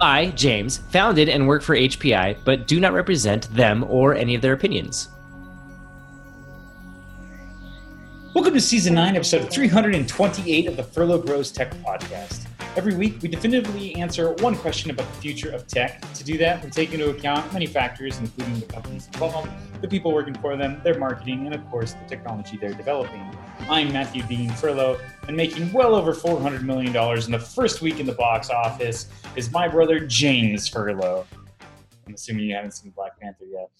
I, James, founded and work for HPI, but do not represent them or any of their opinions. Welcome to season 9, episode 328 of the Furlough Bros Tech Podcast. Every week, we definitively answer one question about the future of tech. To do that, we take into account many factors, including the companies involved, the people working for them, their marketing, and of course, the technology they're developing. I'm Matthew Dean Furlough, and making well over $400 million in the first week in the box office is my brother James Furlough. I'm assuming you haven't seen Black Panther yet.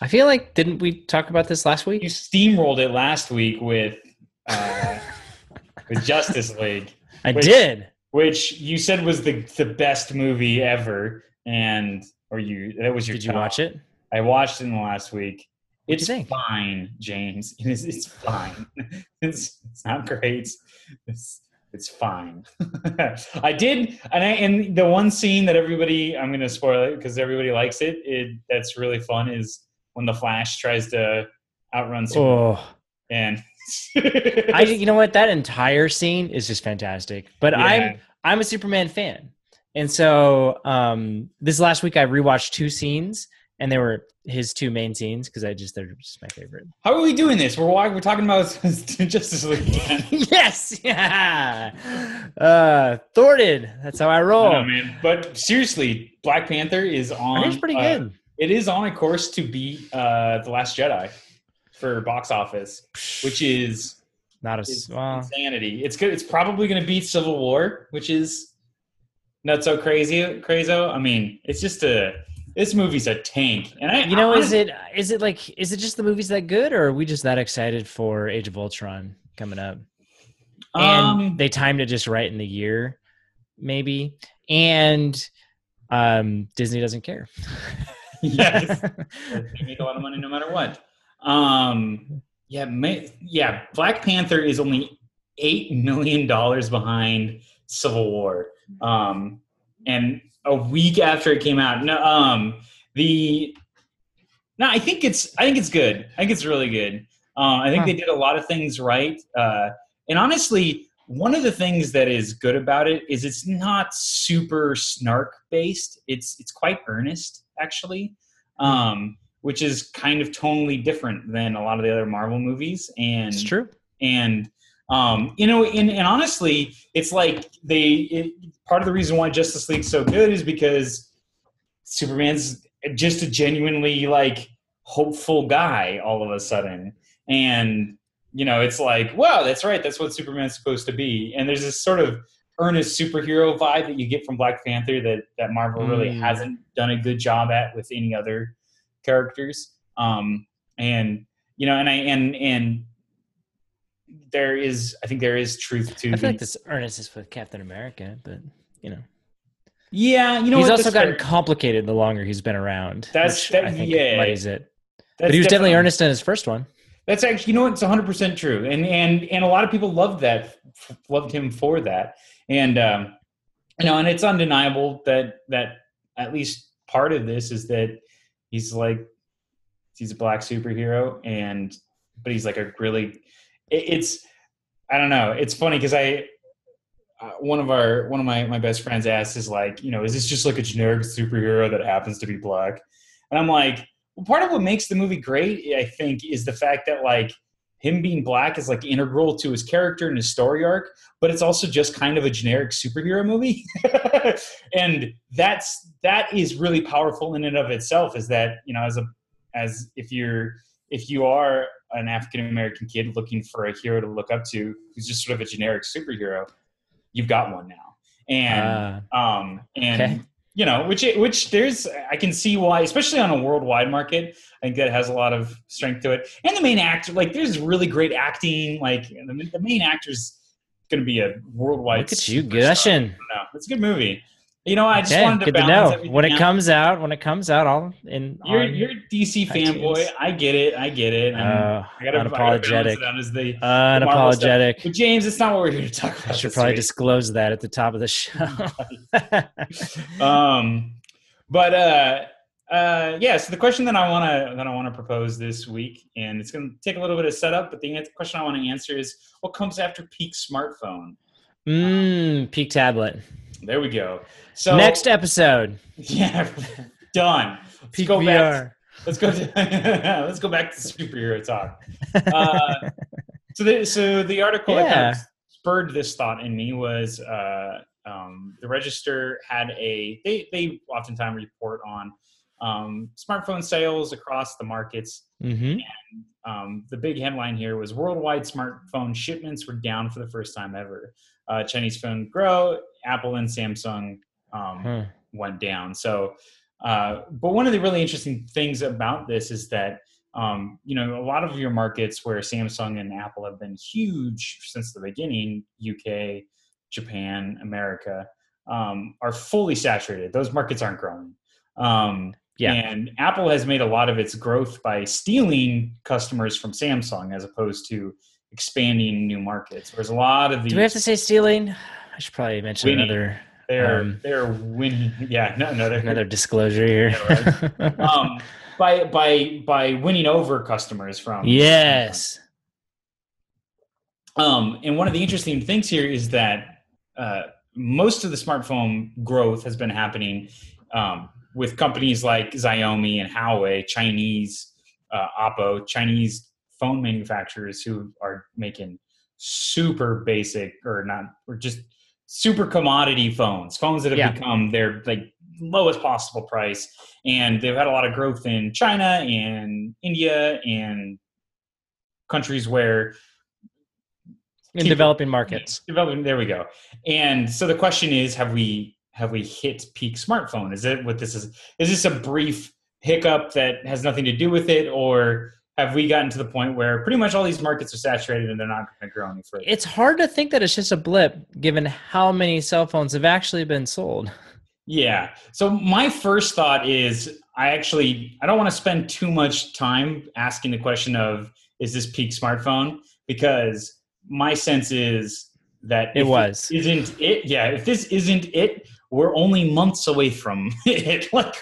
I feel like didn't we talk about this last week? You steamrolled it last week with uh, with Justice League. I which, did. Which you said was the the best movie ever, and or you that was your. Did top. you watch it? I watched it in the last week. What'd it's fine, James. It's, it's fine. it's, it's not great. It's it's fine. I did, and I and the one scene that everybody I'm going to spoil it because everybody likes it. It that's really fun is when the Flash tries to outrun Superman. Oh. And I, you know what, that entire scene is just fantastic. But yeah. I'm I'm a Superman fan, and so um, this last week I rewatched two scenes, and they were his two main scenes because I just they're just my favorite. How are we doing this? We're we're talking about Justice League. yes, yeah. Uh, thwarted. That's how I roll, I know, man. But seriously, Black Panther is on. It's pretty uh, good it is on a course to beat uh, the Last Jedi for box office, which is not a well, insanity. It's good. It's probably going to beat Civil War, which is not so crazy. Crazy. I mean, it's just a. This movie's a tank, and I. You know, I, is it is it like is it just the movie's that good, or are we just that excited for Age of Ultron coming up? And um, they timed it just right in the year, maybe. And um, Disney doesn't care. yes, they make a lot of money no matter what. Um, yeah, may, yeah. Black Panther is only eight million dollars behind Civil War, um, and a week after it came out. No, um, the no, I think it's I think it's good. I think it's really good. Um, I think huh. they did a lot of things right, uh, and honestly, one of the things that is good about it is it's not super snark based. It's it's quite earnest actually, um, which is kind of tonally different than a lot of the other Marvel movies. And it's true. And um, you know, and, and honestly, it's like they it, part of the reason why Justice League's so good is because Superman's just a genuinely like hopeful guy all of a sudden, and you know, it's like, wow, that's right, that's what Superman's supposed to be. And there's this sort of earnest superhero vibe that you get from Black Panther that that Marvel mm. really hasn't done a good job at with any other characters. Um, and you know, and I and and there is, I think there is truth to. I feel the, like this earnest is with Captain America, but you know. Yeah, you know, he's also gotten complicated the longer he's been around. That's that, I think yeah, muddies it. but he was definitely, earnest in his first one. That's actually, you know, it's 100 percent true, and and and a lot of people loved that, loved him for that. And um, you know, and it's undeniable that that at least part of this is that he's like he's a black superhero, and but he's like a really it's I don't know. It's funny because I uh, one of our one of my my best friends asked is like you know is this just like a generic superhero that happens to be black? And I'm like, well, part of what makes the movie great, I think, is the fact that like him being black is like integral to his character and his story arc, but it's also just kind of a generic superhero movie. and that's that is really powerful in and of itself is that, you know, as a as if you're if you are an African American kid looking for a hero to look up to who's just sort of a generic superhero, you've got one now. And uh, um and okay you know, which which there's I can see why, especially on a worldwide market. I think that has a lot of strength to it. And the main actor, like, there's really great acting. Like, the, the main actor's going to be a worldwide. Look at you gushing. No, it's a good movie. You know, I just okay, wanted to good balance to know. when it out. comes out. When it comes out, I'll in. You're you're DC fanboy. I get it. I get it. Uh, I gotta, unapologetic. I as the, unapologetic. The but James, it's not what we're here to talk about. I should probably week. disclose that at the top of the show. um, but uh, uh, yeah. So the question that I want to that I want to propose this week, and it's going to take a little bit of setup, but the question I want to answer is, what comes after peak smartphone? Mmm, peak tablet. There we go. So next episode. Yeah, done. Let's Peak go VR. back. Let's go. To, let's go back to superhero talk. Uh, so, the, so the article that kind of spurred this thought in me was uh, um, the Register had a. They they oftentimes report on um, smartphone sales across the markets. Mm-hmm. Um, the big headline here was worldwide smartphone shipments were down for the first time ever. Uh, Chinese phone grow, Apple and Samsung um, Huh. went down. So, uh, but one of the really interesting things about this is that um, you know a lot of your markets where Samsung and Apple have been huge since the beginning, UK, Japan, America, um, are fully saturated. Those markets aren't growing. Um, Yeah. and Apple has made a lot of its growth by stealing customers from Samsung as opposed to expanding new markets. Whereas a lot of these, Do we have to say stealing? I should probably mention Winning. another they're um, they're winning. Yeah, no, no, they're another disclosure here. um, by by by winning over customers from yes. Um, and one of the interesting things here is that uh, most of the smartphone growth has been happening um, with companies like Xiaomi and Huawei, Chinese, uh, Oppo, Chinese phone manufacturers who are making super basic or not, or just super commodity phones, phones that have Yeah. become their like lowest possible price. And they've had a lot of growth in China and India and countries where In developing markets. developing there we go and so the question is have we have we hit peak smartphone is it what this is is this a brief hiccup that has nothing to do with it or have we gotten to the point where pretty much all these markets are saturated and they're not going to grow any further It's hard to think that it's just a blip given how many cell phones have actually been sold. yeah so my first thought is i actually i don't want to spend too much time asking the question of is this peak smartphone because my sense is that It if was. isn't it yeah if this isn't it we're only months away from it like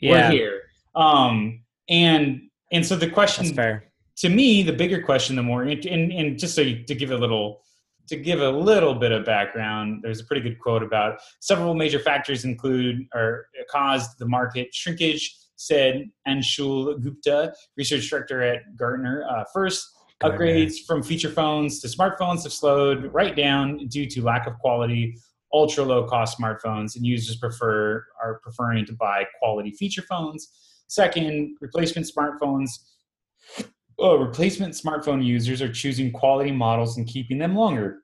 Yeah. we're here. Um and and so the question to me the bigger question the more and, and, just so you, to give a little to give a little bit of background there's a pretty good quote about several major factors include or caused the market shrinkage said anshul gupta research director at gartner. Uh, first upgrades from feature phones to smartphones have slowed right down due to lack of quality ultra low cost smartphones and users prefer are preferring to buy quality feature phones. Second replacement smartphones oh, replacement smartphone users are choosing quality models and keeping them longer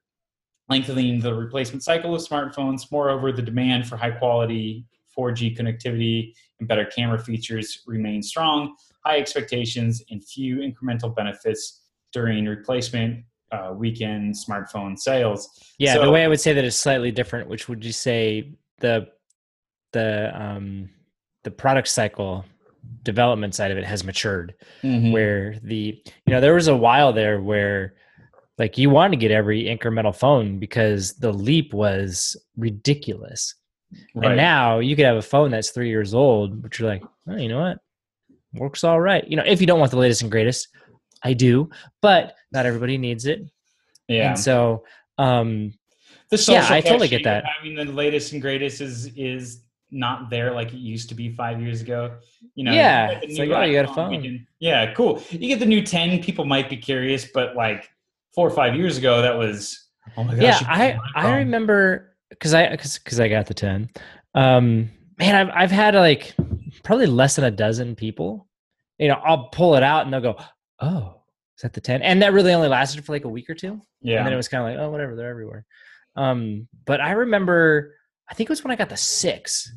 lengthening the replacement cycle of smartphones. Moreover the demand for high quality 4g connectivity and better camera features remain strong. High expectations and few incremental benefits during replacement uh, weekend smartphone sales. Yeah, So- the way I would say that is slightly different, which would you say the the um the product cycle development side of it has matured? Mm-hmm. where the you know there was a while there where like you wanted to get every incremental phone because the leap was ridiculous. Right. and now you could have a phone that's three years old but you're like oh, you know what? Works all right. You know if you don't want the latest and greatest i do but not everybody needs it yeah and so um the social Yeah, I totally get that. I mean, the latest and greatest is is not there like it used to be five years ago. You know, Yeah, you get the it's like, oh, you got a phone. can- yeah, cool. You get the new ten. People might be curious, but like four or five years ago, that was oh my gosh. yeah i i remember because i because i got the 10 um man i've i've had like probably less than a dozen people you know i'll pull it out and they'll go oh that the 10 and that really only lasted for like a week or two. Yeah, and then it was kind of like oh whatever they're everywhere. Um but i remember i think it was when i got the six.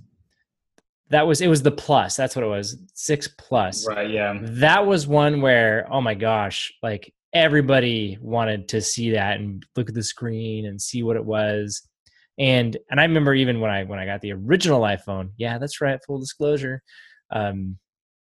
That was it was the plus that's what it was six plus. Right. Yeah, that was one where oh my gosh like everybody wanted to see that and look at the screen and see what it was. And and i remember even when i when i got the original iphone yeah that's right full disclosure um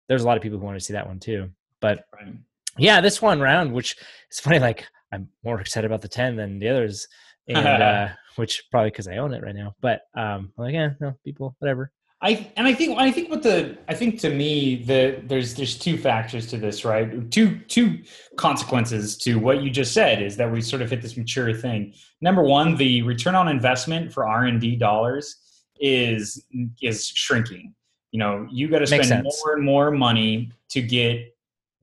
there's a lot of people who want to see that one too. But right. Yeah this one round which is funny like i'm more excited about the 10 than the others and uh which probably because i own it right now but um I'm like yeah no people whatever I and I think I think what the I think to me the there's there's two factors to this right two two consequences to what you just said is that we sort of hit this mature thing. Number one, the return on investment for R and D dollars is is shrinking. You know, you got to spend more and more money to get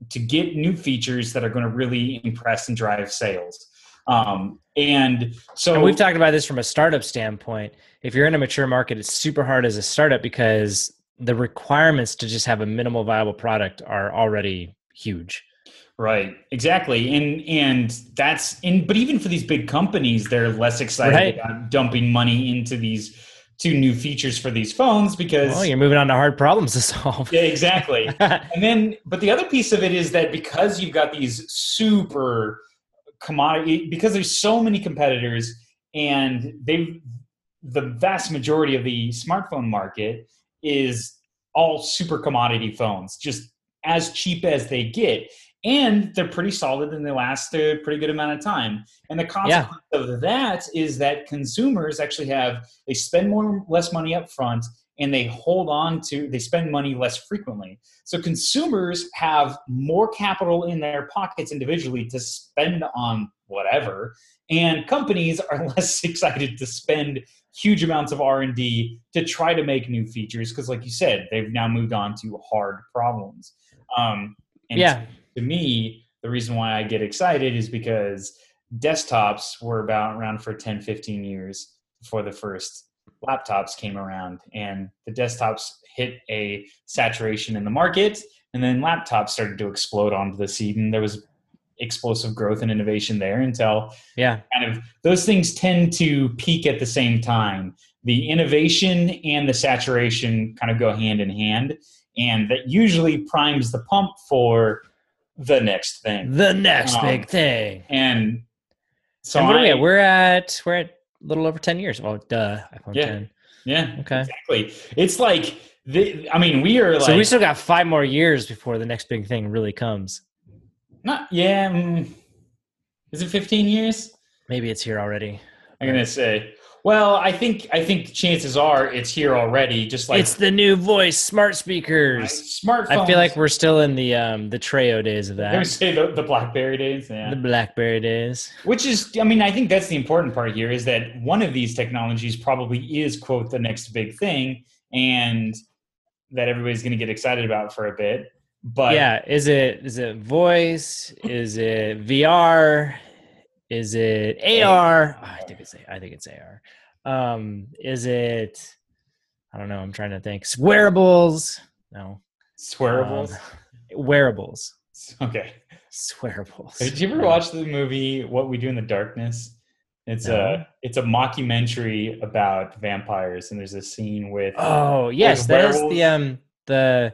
to get new features that are going to really impress and drive sales. Um, and so and we've talked about this from a startup standpoint. If you're in a mature market, it's super hard as a startup because the requirements to just have a minimal viable product are already huge. Right. Exactly. And and that's in but even for these big companies, they're less excited right. about dumping money into these two new features for these phones because well, you're moving on to hard problems to solve. yeah, exactly. and then but the other piece of it is that because you've got these super commodity because there's so many competitors and they the vast majority of the smartphone market is all super commodity phones just as cheap as they get and they're pretty solid and they last a pretty good amount of time. And the consequence yeah. of that is that consumers actually have they spend more less money up front and they hold on to they spend money less frequently. So consumers have more capital in their pockets individually to spend on whatever. And companies are less excited to spend huge amounts of r&d to try to make new features because like you said they've now moved on to hard problems. Um, and yeah to, me the reason why i get excited is because desktops were about around for 10 15 years before the first laptops came around and the desktops hit a saturation in the market and then laptops started to explode onto the scene and there was explosive growth and innovation there until yeah. kind of those things tend to peak at the same time. The innovation and the saturation kind of go hand in hand and that usually primes the pump for the next thing the next um, big thing and so and what I, are we at? we're at we're at a little over 10 years. Oh, duh. iPhone yeah. 10. Yeah. Okay. Exactly. It's like, the, I mean, we are like. So we still got five more years before the next big thing really comes. Not, yeah. Um, is it 15 years? Maybe it's here already. I'm going to say. Well, I think I think chances are it's here already. Just like it's the new voice smart speakers, smartphones. I feel like we're still in the um the Treo days of that. I say the, the BlackBerry days, yeah. The BlackBerry days. Which is, I mean, I think that's the important part here is that one of these technologies probably is quote the next big thing, and that everybody's going to get excited about for a bit. But yeah, is it is it voice? is it VR? Is it AR? Oh, I think it's I think it's AR. Um, is it? I don't know. I'm trying to think. Wearables? No. Swearables. Um, wearables. Okay. Swearables. Did you ever watch the movie What We Do in the Darkness? It's no. a it's a mockumentary about vampires, and there's a scene with oh yes, that is the um the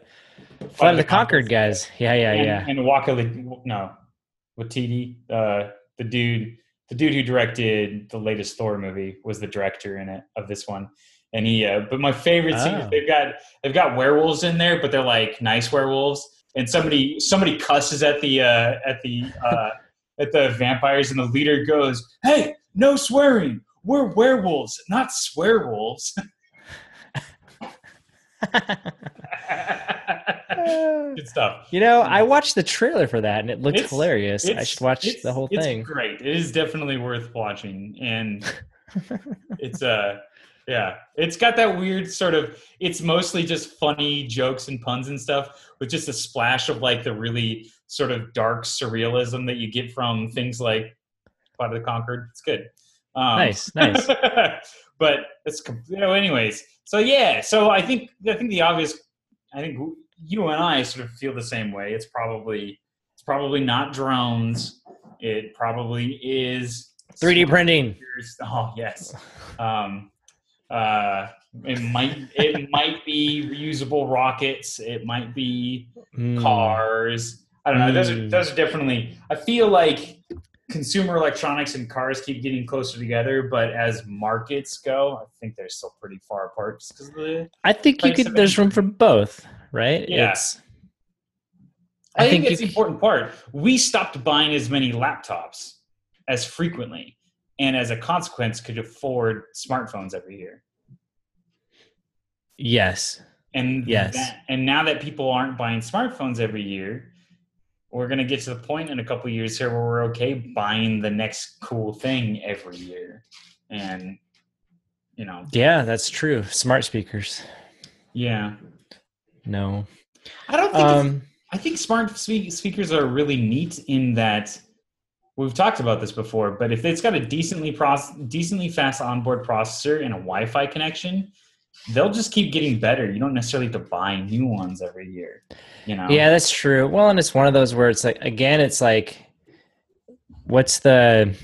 Flight of the Conchords guys. Yeah, yeah, and, yeah. And Waka no, Waititi, uh, the dude the dude who directed the latest Thor movie was the director in it of this one. And he, uh, but my favorite scene is oh. they've got they've got werewolves in there, but they're like nice werewolves. And somebody somebody cusses at the uh, at the uh, at the vampires, and the leader goes, "Hey, no swearing. We're werewolves, not swearwolves." Good stuff. You know, I watched the trailer for that and it looked hilarious. I should watch the whole thing. It's great. It is definitely worth watching. And it's uh yeah. It's got that weird sort of it's mostly just funny jokes and puns and stuff with just a splash of like the really sort of dark surrealism that you get from things like Flight of the Conchords. It's good. Um, nice, nice. but it's you know, anyways. So yeah, so I think I think the obvious I think you and I sort of feel the same way. It's probably it's probably not drones. It probably is 3D printing. Oh yes. Um, uh, it might it might be reusable rockets. It might be mm. cars. I don't know. Mm. Those are hmm. those are definitely. I feel like consumer electronics and cars keep getting closer together, but as markets go, I think they're still pretty far apart. Just because the I think you could. There's room for both right? Yeah. It's, I, I think, think it's the important part. We stopped buying as many laptops as frequently, and as a consequence, could afford smartphones every year. Yes. And yes. That, and now that people aren't buying smartphones every year, we're going to get to the point in a couple years here where we're okay buying the next cool thing every year. And you know. Yeah, that's true. Smart speakers. Yeah. No. I don't think um, I think smart speakers are really neat in that we've talked about this before, but if it's got a decently proce- decently fast onboard processor and a Wi-Fi connection, they'll just keep getting better. You don't necessarily have to buy new ones every year. You know? Yeah, that's true. Well, and it's one of those where it's like again, it's like, what's the?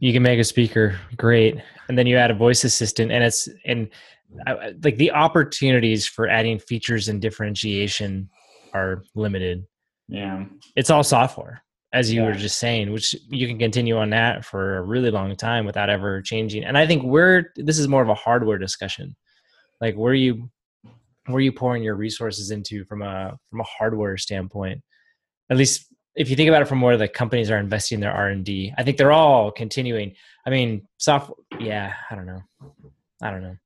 You can make a speaker great, and then you add a voice assistant, and it's and like the opportunities for adding features and differentiation are limited. Yeah, it's all software as you yeah. were just saying, which you can continue on that for a really long time without ever changing. And I think we're this is more of a hardware discussion. Like where you where you pouring your resources into from a from a hardware standpoint. At least if you think about it from where the companies are investing their R and D, I think they're all continuing. I mean, software. Yeah, I don't know. I don't know.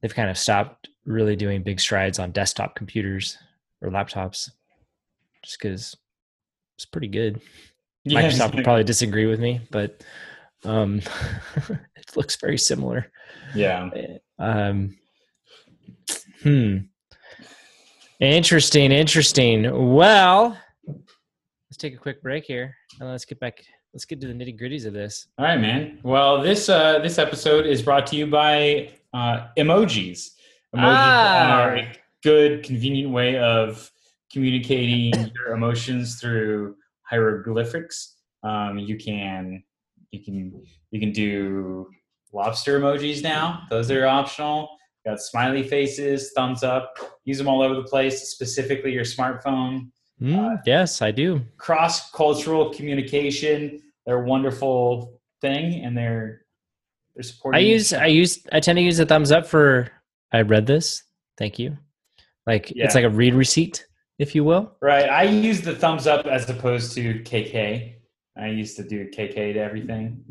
They've kind of stopped really doing big strides on desktop computers or laptops, just because it's pretty good. Yeah, Microsoft would probably disagree with me, but um, it looks very similar. Yeah. Um, hmm. Interesting. Interesting. Well, let's take a quick break here and let's get back. Let's get to the nitty gritties of this. All right, man. Well, this uh, this episode is brought to you by uh, emojis. Emojis ah. are a good, convenient way of communicating your emotions through hieroglyphics. Um, you can you can you can do lobster emojis now; those are optional. Got smiley faces, thumbs up. Use them all over the place. Specifically, your smartphone. Mm, uh, yes, I do. Cross cultural communication. They're a wonderful thing, and they're they're supporting. I use I use I tend to use a thumbs up for. I read this. Thank you. Like yeah. it's like a read receipt if you will. Right. I use the thumbs up as opposed to KK. I used to do KK to everything.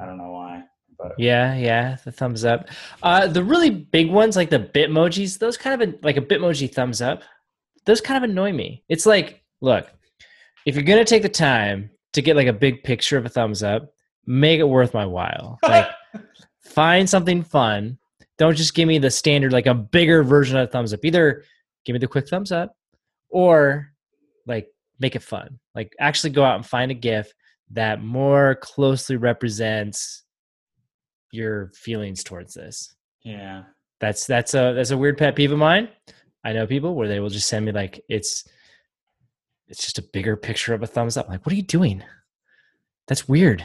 I don't know why. But. Yeah, yeah, the thumbs up. Uh, the really big ones, like the Bitmojis, those kind of like a Bitmoji thumbs up, those kind of annoy me. It's like, look, if you're gonna take the time to get like a big picture of a thumbs up, make it worth my while. Like, find something fun. Don't just give me the standard, like a bigger version of thumbs up. Either give me the quick thumbs up, or like make it fun. Like actually go out and find a gif that more closely represents your feelings towards this. Yeah. That's that's a that's a weird pet peeve of mine. I know people where they will just send me like it's it's just a bigger picture of a thumbs up. Like what are you doing? That's weird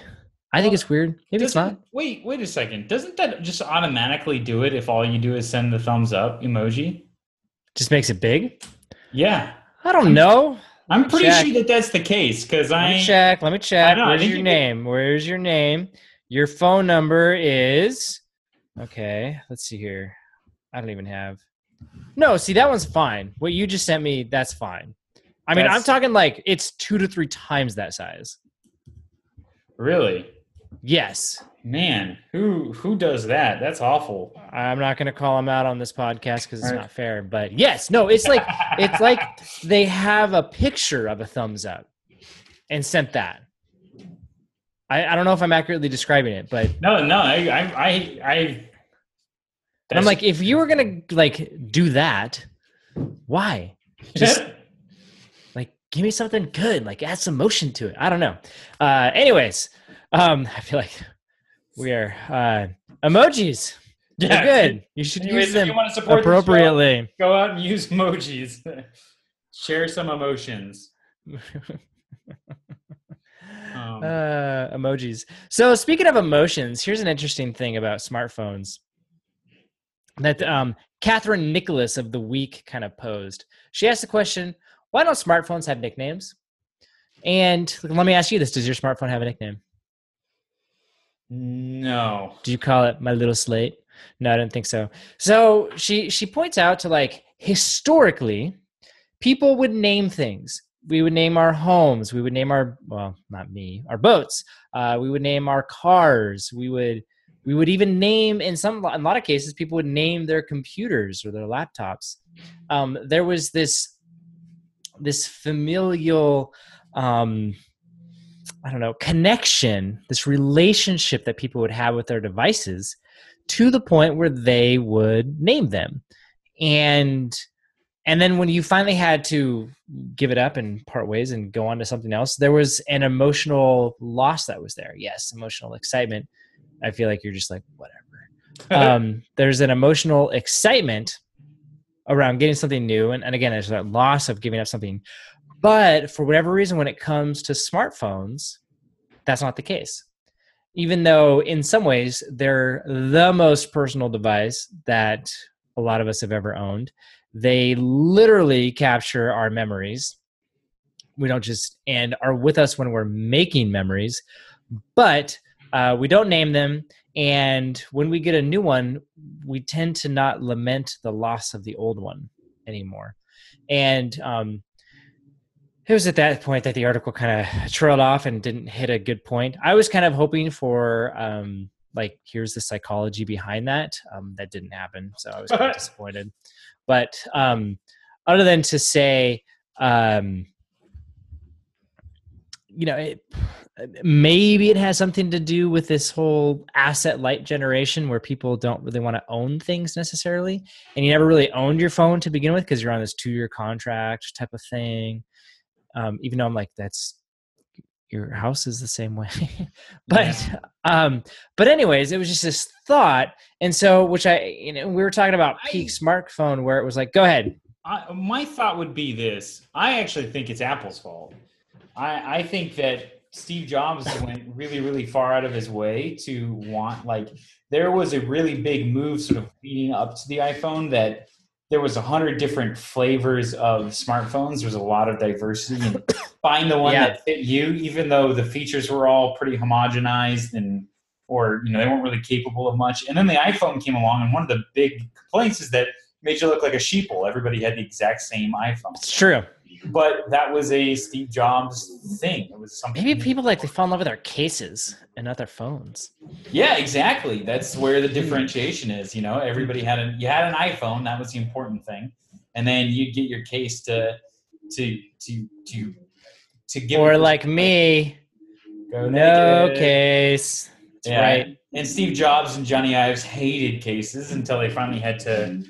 i think it's weird maybe it's not wait wait a second doesn't that just automatically do it if all you do is send the thumbs up emoji just makes it big yeah. I don't know. I'm pretty check. sure that that's the case because I let me check. Let me check. Where's your name? Where's your name? Your phone number is okay. Let's see here. I don't even have. No, see that one's fine. What you just sent me, that's fine. I mean, I'm talking like it's two to three times that size. Really? Yes. Man, who who does that? That's awful. I'm not going to call them out on this podcast because it's right. not fair. But yes, no, it's like it's like they have a picture of a thumbs up and sent that. I, I don't know if I'm accurately describing it, but no, no, I I I. I I'm like, if you were gonna like do that, why? Just like give me something good, like add some motion to it. I don't know. Uh, anyways, um, I feel like we are uh, emojis. Yeah, good. You should Anyways, use them you want to support appropriately. Show, go out and use emojis. Share some emotions. um, uh, emojis. So speaking of emotions, here's an interesting thing about smartphones that um, Catherine Nicholas of the Week kind of posed. She asked the question, "Why don't smartphones have nicknames?" And let me ask you this: Does your smartphone have a nickname? No. Do you call it my little slate? No, I don't think so. So she she points out to like historically, people would name things. We would name our homes. We would name our well, not me, our boats. Uh, we would name our cars. We would we would even name in some in a lot of cases people would name their computers or their laptops um, there was this this familial um, i don't know connection this relationship that people would have with their devices to the point where they would name them. And and then when you finally had to give it up and part ways and go on to something else there was an emotional loss that was there. Yes emotional excitement. I feel like you're just like whatever. Um, there's an emotional excitement around getting something new. And, and again there's that loss of giving up something but for whatever reason when it comes to smartphones that's not the case even though in some ways they're the most personal device that a lot of us have ever owned they literally capture our memories. We don't just and are with us when we're making memories, but uh, we don't name them. And when we get a new one, we tend to not lament the loss of the old one anymore. And um, it was at that point that the article kind of trailed off and didn't hit a good point. I was kind of hoping for um, like here's the psychology behind that. Um, that didn't happen, so I was kind of disappointed. But um, other than to say, um, you know, it, maybe it has something to do with this whole asset light generation where people don't really want to own things necessarily, and you never really owned your phone to begin with because you're on this two year contract type of thing. Um, even though I'm like, that's your house is the same way. But yeah. um but anyways it was just this thought and so which i you know we were talking about peak I, smartphone where it was like go ahead. I, my thought would be this i actually think it's apple's fault. I i think that steve jobs went really really far out of his way to want like there was a really big move sort of leading up to the iphone that there was a hundred different flavors of smartphones. There was a lot of diversity, and find the one yeah. that fit you, even though the features were all pretty homogenized and or you know they weren't really capable of much. And then the iPhone came along, and one of the big complaints is that made you look like a sheeple. Everybody had the exact same iPhone. It's true but that was a Steve Jobs thing. It was something. Maybe people like they fall in love with their cases and not their phones. Yeah, exactly. That's where the differentiation is. You know, everybody had a you had an iPhone. That was the important thing, and then you get your case to to to to to give. Or like me, Go no case. That's yeah. right. And Steve Jobs and Johnny Ives hated cases until they finally had to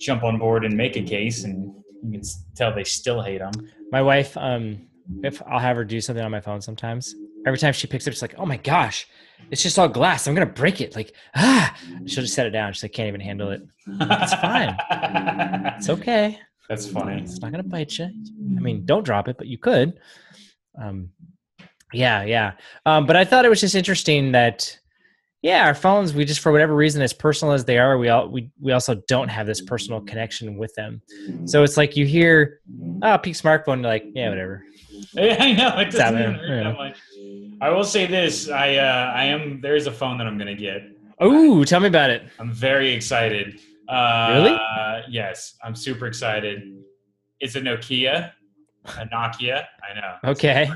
jump on board and make a case and you can tell they still hate them. My wife, um, if I'll have her do something on my phone sometimes, every time she picks it, it's like, oh my gosh, it's just all glass. I'm gonna break it. Like, ah, she'll just set it down. She's like, can't even handle it. It's fine. it's okay. That's funny. It's not gonna bite you. I mean, don't drop it, but you could. Um, yeah, yeah. Um, but I thought it was just interesting that yeah our phones we just for whatever reason as personal as they are we all we, we also don't have this personal connection with them. So it's like you hear oh peak smartphone like yeah whatever. Yeah, i know it doesn't even hurt that much. I will say this i uh i am there's a phone that i'm gonna get. Oh tell me about it. I'm very excited. Uh really? yes i'm super excited. It's a nokia a nokia i know. Okay.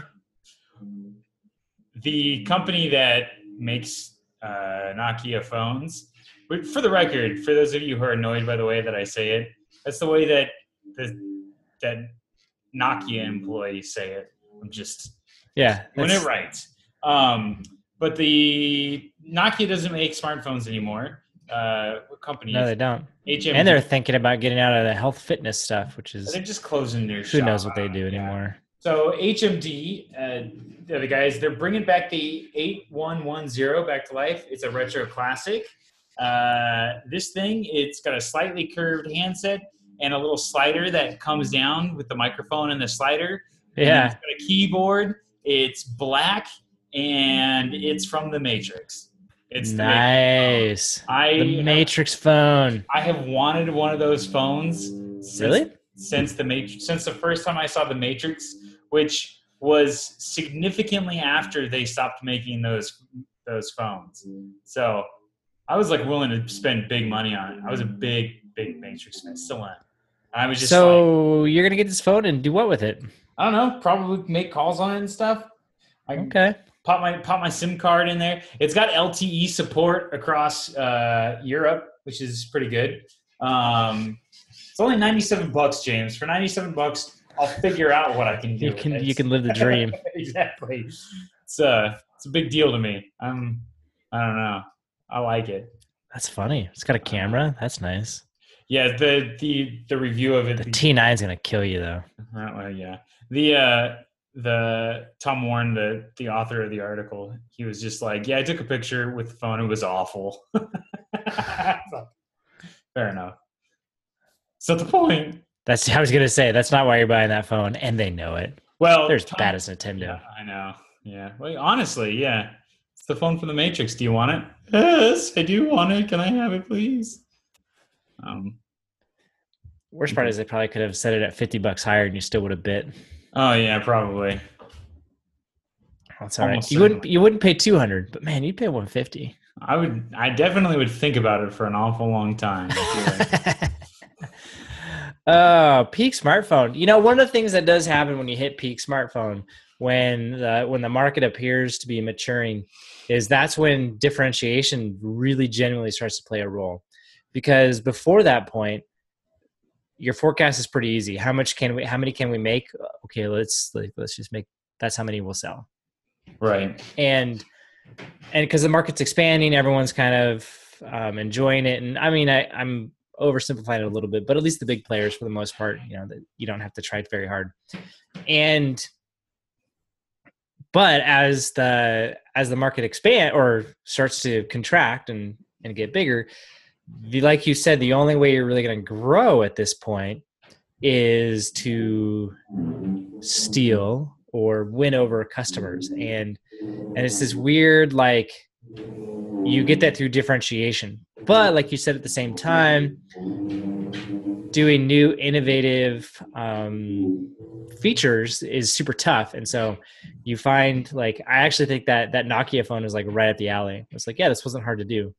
The company that makes uh, Nokia phones. But for the record, for those of you who are annoyed by the way that I say it, that's the way that the that Nokia employees say it. I'm just yeah doing it right. Um, but the Nokia doesn't make smartphones anymore. Uh, what company? No, they don't. HMD. And they're thinking about getting out of the health fitness stuff, which is they're just closing their. Who knows what they do anymore? So HMD, uh, the guys, they're bringing back the 8110 back to life. It's a retro classic. Uh, this thing, it's got a slightly curved handset and a little slider that comes down with the microphone and the slider. Yeah. it's got a keyboard. It's black and it's from the Matrix. It's nice. The I the Matrix phone. I have wanted one of those phones. Since, really? Since the Matrix, since the first time I saw the Matrix which was significantly after they stopped making those those phones. So I was like willing to spend big money on it. I was a big, big Matrix fan. Still am. I was just so like, you're gonna get this phone and do what with it? I don't know. Probably make calls on it and stuff. I okay. Pop my pop my SIM card in there. It's got LTE support across uh, Europe, which is pretty good. Um, it's only ninety seven bucks, James. For ninety seven bucks, I'll figure out what I can do. You can you can live the dream. exactly. It's a uh, it's a big deal to me. I'm I don't know. I like it. That's funny. It's got a camera. That's nice. Yeah, the the the review of it. The T 9 is gonna kill you though. Well, yeah. The uh the Tom Warren, the the author of the article, he was just like, "Yeah, I took a picture with the phone. It was awful." Fair enough. So the point. That's I was gonna say. That's not why you're buying that phone, and they know it. Well, there's Tom, bad as Nintendo. Yeah, I know. Yeah. Well, honestly, yeah. It's the phone from the Matrix. Do you want it? Yes, I do want it. Can I have it, please? Um. Worst part is they probably could have set it at fifty bucks higher, and you still would have bit. Oh yeah, probably. That's all right. You wouldn't you wouldn't pay two hundred, but man, you'd pay one fifty. I would. I definitely would think about it for an awful long time. uh, peak smartphone. You know, one of the things that does happen when you hit peak smartphone, when the when the market appears to be maturing, is that's when differentiation really genuinely starts to play a role. Because before that point, your forecast is pretty easy. How much can we? How many can we make? Okay, let's like, let's just make. That's how many we'll sell. Right. And and because the market's expanding, everyone's kind of um, enjoying it. And I mean, I, I'm oversimplifying it a little bit, but at least the big players, for the most part, you know, that you don't have to try very hard. And but as the as the market expand or starts to contract and and get bigger, the, like you said, the only way you're really going to grow at this point is to steal or win over customers and and it's this weird like you get that through differentiation but like you said at the same time doing new innovative um, features is super tough and so you find like i actually think that that nokia phone is like right at the alley it's like yeah this wasn't hard to do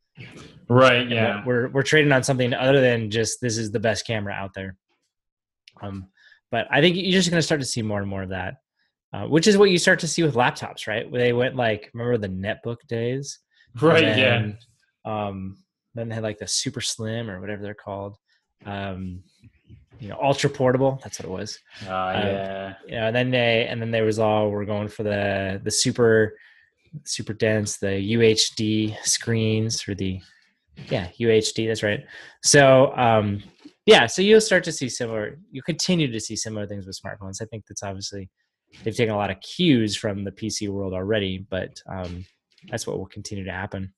Right. Yeah. We're we're trading on something other than just this is the best camera out there. Um, but I think you're just going to start to see more and more of that, uh, which is what you start to see with laptops, right? Where they went like remember the netbook days, right? Then, yeah. Um, then they had like the super slim or whatever they're called. Um, you know, ultra portable. That's what it was. Oh uh, yeah. You know, and then they and then there was all we're going for the the super super dense, the UHD screens or the yeah UHD. That's right. So um, yeah, so you'll start to see similar. You continue to see similar things with smartphones. I think that's obviously they've taken a lot of cues from the PC world already, but um, that's what will continue to happen.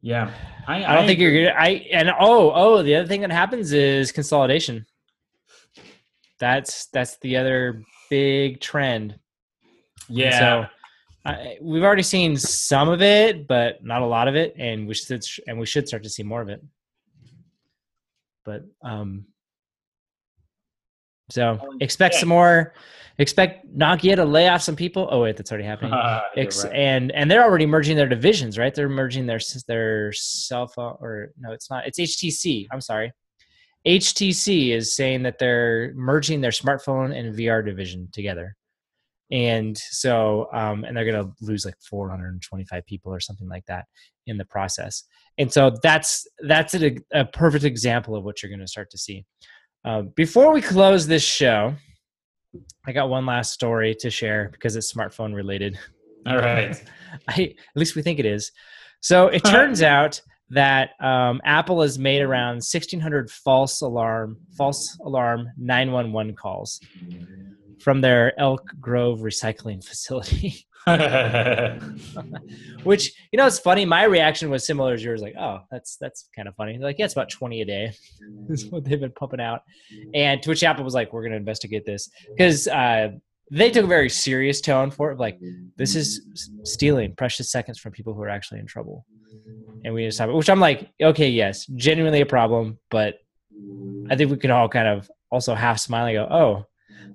Yeah, I, I don't I think you're gonna. I and oh oh the other thing that happens is consolidation. That's that's the other big trend. Yeah. So I, we've already seen some of it, but not a lot of it, and we should and we should start to see more of it. But um, so expect yeah. some more. Expect Nokia to lay off some people. Oh wait, that's already happening. Uh, Ex- right. And and they're already merging their divisions, right? They're merging their their cell phone or no, it's not. It's HTC. I'm sorry. HTC is saying that they're merging their smartphone and VR division together and so um, and they're going to lose like 425 people or something like that in the process and so that's that's a, a perfect example of what you're going to start to see uh, before we close this show i got one last story to share because it's smartphone related. All right. I, at least we think it is. So it turns out that um, apple has made around 1600 false alarm false alarm 911 calls from their Elk Grove recycling facility. Which you know, it's funny. My reaction was similar as yours. Like, oh, that's that's kind of funny. They're like, yeah, it's about twenty a day. is what they've been pumping out. And Twitch Apple was like, we're going to investigate this because uh, they took a very serious tone for it. Like, this is stealing precious seconds from people who are actually in trouble. And we just have it. Which I'm like, okay, yes, genuinely a problem, but I think we can all kind of also half smile and go, oh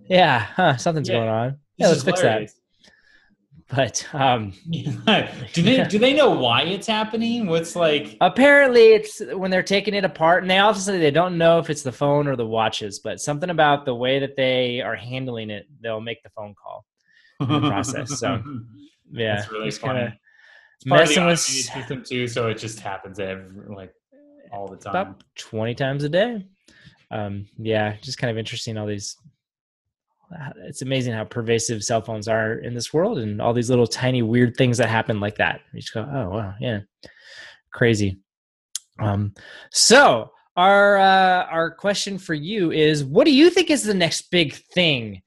yeah, huh, something's yeah. going on. Yeah, let's fix hilarious. that. But um, do they do they know why it's happening? What's like? Apparently, it's when they're taking it apart, and they obviously they don't know if it's the phone or the watches, but something about the way that they are handling it, they'll make the phone call. in the process. So yeah, it's really it's funny. kinda It's part of the messing with system too, so it just happens every, like all the time. about 20 times a day. Um, yeah, just kind of interesting. All these, it's amazing how pervasive cell phones are in this world and all these little tiny weird things that happen like that. You just go, oh, wow, yeah, crazy. Um, so our, uh, our question for you is what do you think is the next big thing?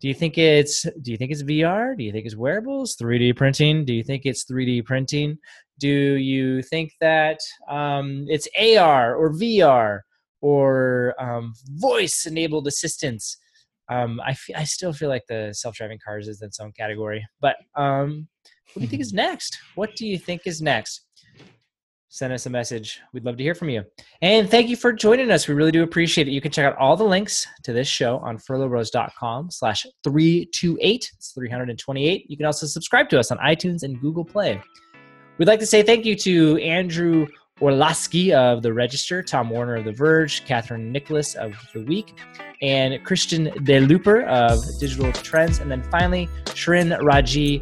Do you think it's do you think it's VR? Do you think it's wearables, 3D printing? Do you think it's 3D printing? Do you think that um, it's AR or VR or um, voice enabled assistance? Um, I, f- I still feel like the self driving cars is its own category. But um, what do you think is next? What do you think is next? Send us a message. We'd love to hear from you. And thank you for joining us. We really do appreciate it. You can check out all the links to this show on furloughrose.com slash 328. It's 328. You can also subscribe to us on iTunes and Google Play. We'd like to say thank you to Andrew Orlowski of The Register, Tom Warren of The Verge, Catherine Nicholas of The Week, and Christian DeLooper of Digital Trends, and then finally Shrin Raji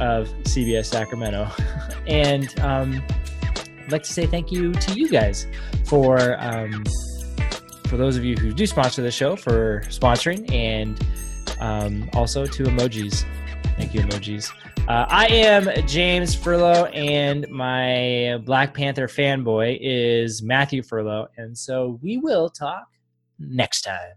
of CBS Sacramento. and um, I'd like to say thank you to you guys for um, for those of you who do sponsor the show for sponsoring, and um, also to emojis. Thank you, emojis. Uh, I am James Furlow, and my Black Panther fanboy is Matthew Furlow, and so we will talk next time.